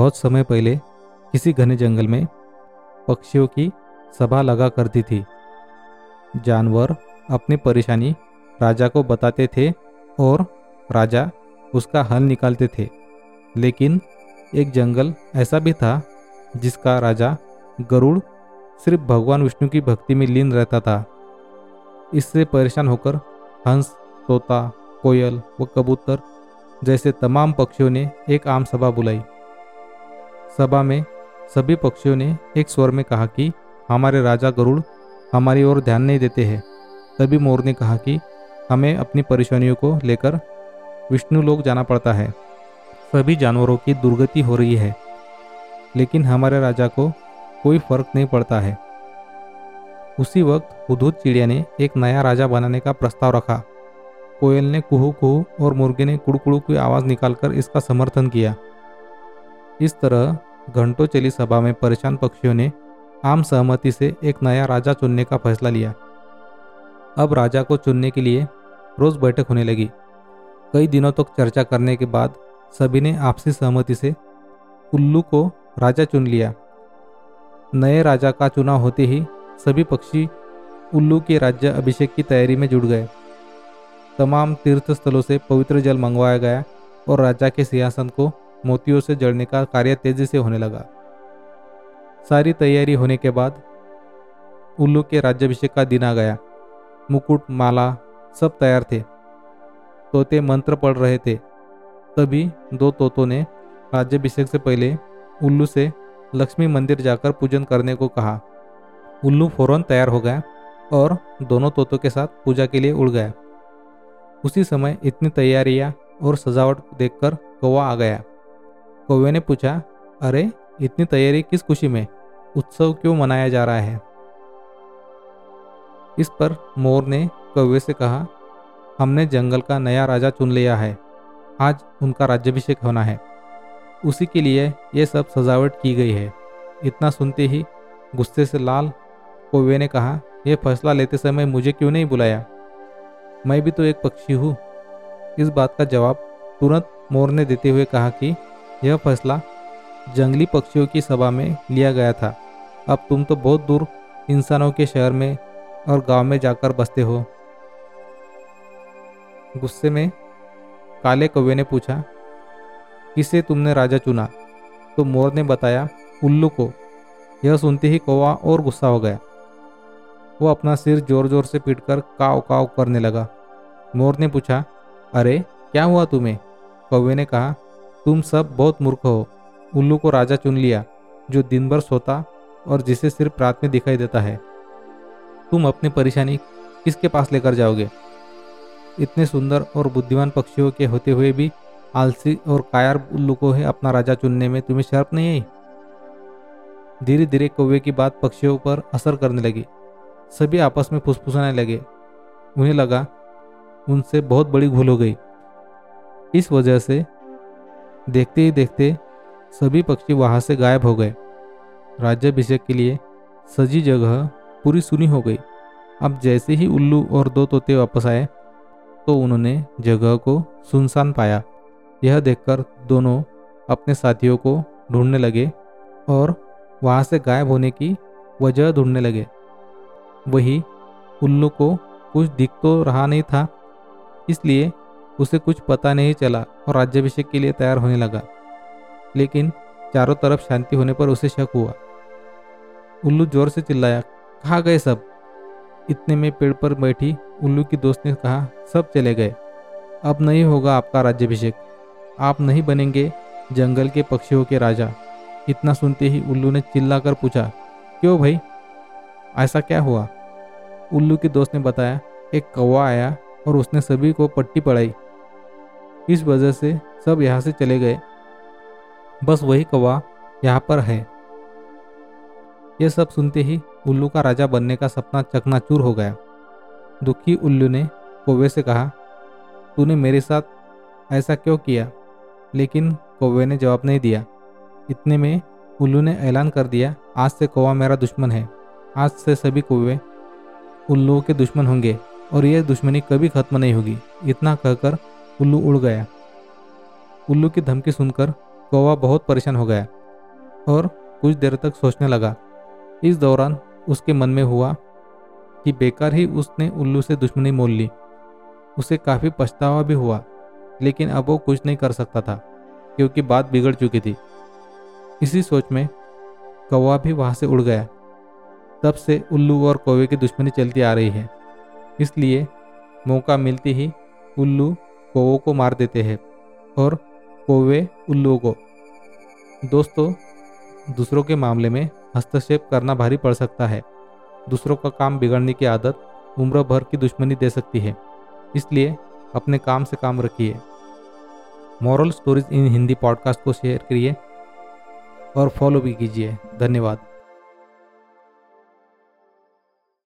बहुत समय पहले किसी घने जंगल में पक्षियों की सभा लगा करती थी। जानवर अपनी परेशानी राजा को बताते थे और राजा उसका हल निकालते थे। लेकिन एक जंगल ऐसा भी था जिसका राजा गरुड़ सिर्फ़ भगवान विष्णु की भक्ति में लीन रहता था। इससे परेशान होकर हंस, तोता, कोयल व कबूतर जैसे तमाम पक्षियों ने एक आम सभा बुलाई। सभा में सभी पक्षियों ने एक स्वर में कहा कि हमारे राजा गरुड़ हमारी ओर ध्यान नहीं देते हैं। तभी मोर ने कहा कि हमें अपनी परेशानियों को लेकर विष्णु लोग जाना पड़ता है। सभी जानवरों की दुर्गति हो रही है, लेकिन हमारे राजा को कोई फ़र्क नहीं पड़ता है। उसी वक्त हुदूद चिड़िया ने एक नया राजा बनाने का प्रस्ताव रखा। कोयल ने कुहू कुहू और मुर्गे ने कुड़कुड़ू की आवाज़ निकालकर इसका समर्थन किया। इस तरह घंटों चली सभा में परेशान पक्षियों ने आम सहमति से एक नया राजा चुनने का फैसला लिया। अब राजा को चुनने के लिए रोज बैठक होने लगी। कई दिनों तक तो चर्चा करने के बाद सभी ने आपसी सहमति से उल्लू को राजा चुन लिया। नए राजा का चुनाव होते ही सभी पक्षी उल्लू के राज्य अभिषेक की तैयारी में जुट गए। तमाम तीर्थ स्थलों से पवित्र जल मंगवाया गया और राजा के सिंहासन को मोतियों से जड़ने का कार्य तेज़ी से होने लगा। सारी तैयारी होने के बाद उल्लू के राज्याभिषेक का दिन आ गया। मुकुट, माला सब तैयार थे। तोते मंत्र पढ़ रहे थे। तभी दो तोतों ने राज्याभिषेक से पहले उल्लू से लक्ष्मी मंदिर जाकर पूजन करने को कहा। उल्लू फ़ौरन तैयार हो गया और दोनों तोतों के साथ पूजा के लिए उड़ गया उसी समय इतनी तैयारियाँ और सजावट देखकर कौवा आ गया। कौवे ने पूछा, अरे, इतनी तैयारी किस खुशी में? उत्सव क्यों मनाया जा रहा है? इस पर मोर ने कौवे से कहा, हमने जंगल का नया राजा चुन लिया है। आज उनका राज्यभिषेक होना है। उसी के लिए यह सब सजावट की गई है। इतना सुनते ही गुस्से से लाल कौवे ने कहा यह फैसला लेते समय मुझे क्यों नहीं बुलाया? मैं भी तो एक पक्षी हूँ। इस बात का जवाब तुरंत मोर ने देते हुए कहा कि यह फैसला जंगली पक्षियों की सभा में लिया गया था। अब तुम तो बहुत दूर इंसानों के शहर में और गाँव में जाकर बसते हो। गुस्से में काले कौवे ने पूछा, किसे तुमने राजा चुना? तो मोर ने बताया, उल्लू को। यह सुनते ही कौवा और गुस्सा हो गया। वो अपना सिर ज़ोर ज़ोर से पीटकर काव काव करने लगा। मोर ने पूछा, अरे, क्या हुआ तुम्हें? कौवे ने कहा तुम सब बहुत मूर्ख हो। उल्लू को राजा चुन लिया, जो दिन भर सोता और जिसे सिर्फ़ रात में दिखाई देता है। तुम अपनी परेशानी किसके पास लेकर जाओगे? इतने सुंदर और बुद्धिमान पक्षियों के होते हुए भी आलसी और कायर उल्लू को है अपना राजा चुनने में तुम्हें शर्त नहीं आई? धीरे धीरे कौवे की बात पक्षियों पर असर करने लगी। सभी आपस में फुसफुसाने लगे। उन्हें लगा, उनसे बहुत बड़ी भूल हो गई। इस वजह से देखते ही देखते सभी पक्षी वहाँ से गायब हो गए। राज्याभिषेक के लिए सजी जगह पूरी सुनी हो गई। अब जैसे ही उल्लू और दो तोते वापस आए तो उन्होंने जगह को सुनसान पाया। यह देखकर दोनों अपने साथियों को ढूँढने लगे और वहाँ से गायब होने की वजह ढूँढने लगे। वही उल्लू को कुछ दिख तो रहा नहीं था, इसलिए उसे कुछ पता नहीं चला और राज्याभिषेक के लिए तैयार होने लगा। लेकिन चारों तरफ़ शांति होने पर उसे शक हुआ। उल्लू ज़ोर से चिल्लाया, कहा गए सब? इतने में पेड़ पर बैठी उल्लू की दोस्त ने कहा, सब चले गए। अब नहीं होगा आपका राज्याभिषेक। आप नहीं बनेंगे जंगल के पक्षियों के राजा। इतना सुनते ही उल्लू ने चिल्लाकर पूछा, क्यों भाई? ऐसा क्या हुआ? उल्लू के दोस्त ने बताया, एक कौवा आया और उसने सभी को पट्टी पड़ाई इस वजह से सब यहाँ से चले गए। बस वही कौवा यहाँ पर है। यह सब सुनते ही उल्लू का राजा बनने का सपना चकनाचूर हो गया। दुखी उल्लू ने कौवे से कहा, तूने मेरे साथ ऐसा क्यों किया? लेकिन कौवे ने जवाब नहीं दिया। इतने में उल्लू ने ऐलान कर दिया, आज से कौवा मेरा दुश्मन है। आज से सभी कौवे उल्लुओं के दुश्मन होंगे और यह दुश्मनी कभी खत्म नहीं होगी। इतना कहकर उल्लू उड़ गया। उल्लू की धमकी सुनकर कौवा बहुत परेशान हो गया और कुछ देर तक सोचने लगा। इस दौरान उसके मन में हुआ कि बेकार ही उसने उल्लू से दुश्मनी मोल ली। उसे काफ़ी पछतावा भी हुआ, लेकिन अब वो कुछ नहीं कर सकता था, क्योंकि बात बिगड़ चुकी थी। इसी सोच में कौवा भी वहाँ से उड़ गया। तब से उल्लू और कौवे की दुश्मनी चलती आ रही है, इसलिए मौका मिलती ही उल्लू कौवों को मार देते हैं और कौवे उल्लुओं को दोस्तों, दूसरों के मामले में हस्तक्षेप करना भारी पड़ सकता है। दूसरों का काम बिगड़ने की आदत उम्र भर की दुश्मनी दे सकती है। इसलिए अपने काम से काम रखिए। Moral stories in Hindi podcast को शेयर करिए और फॉलो भी कीजिए। धन्यवाद।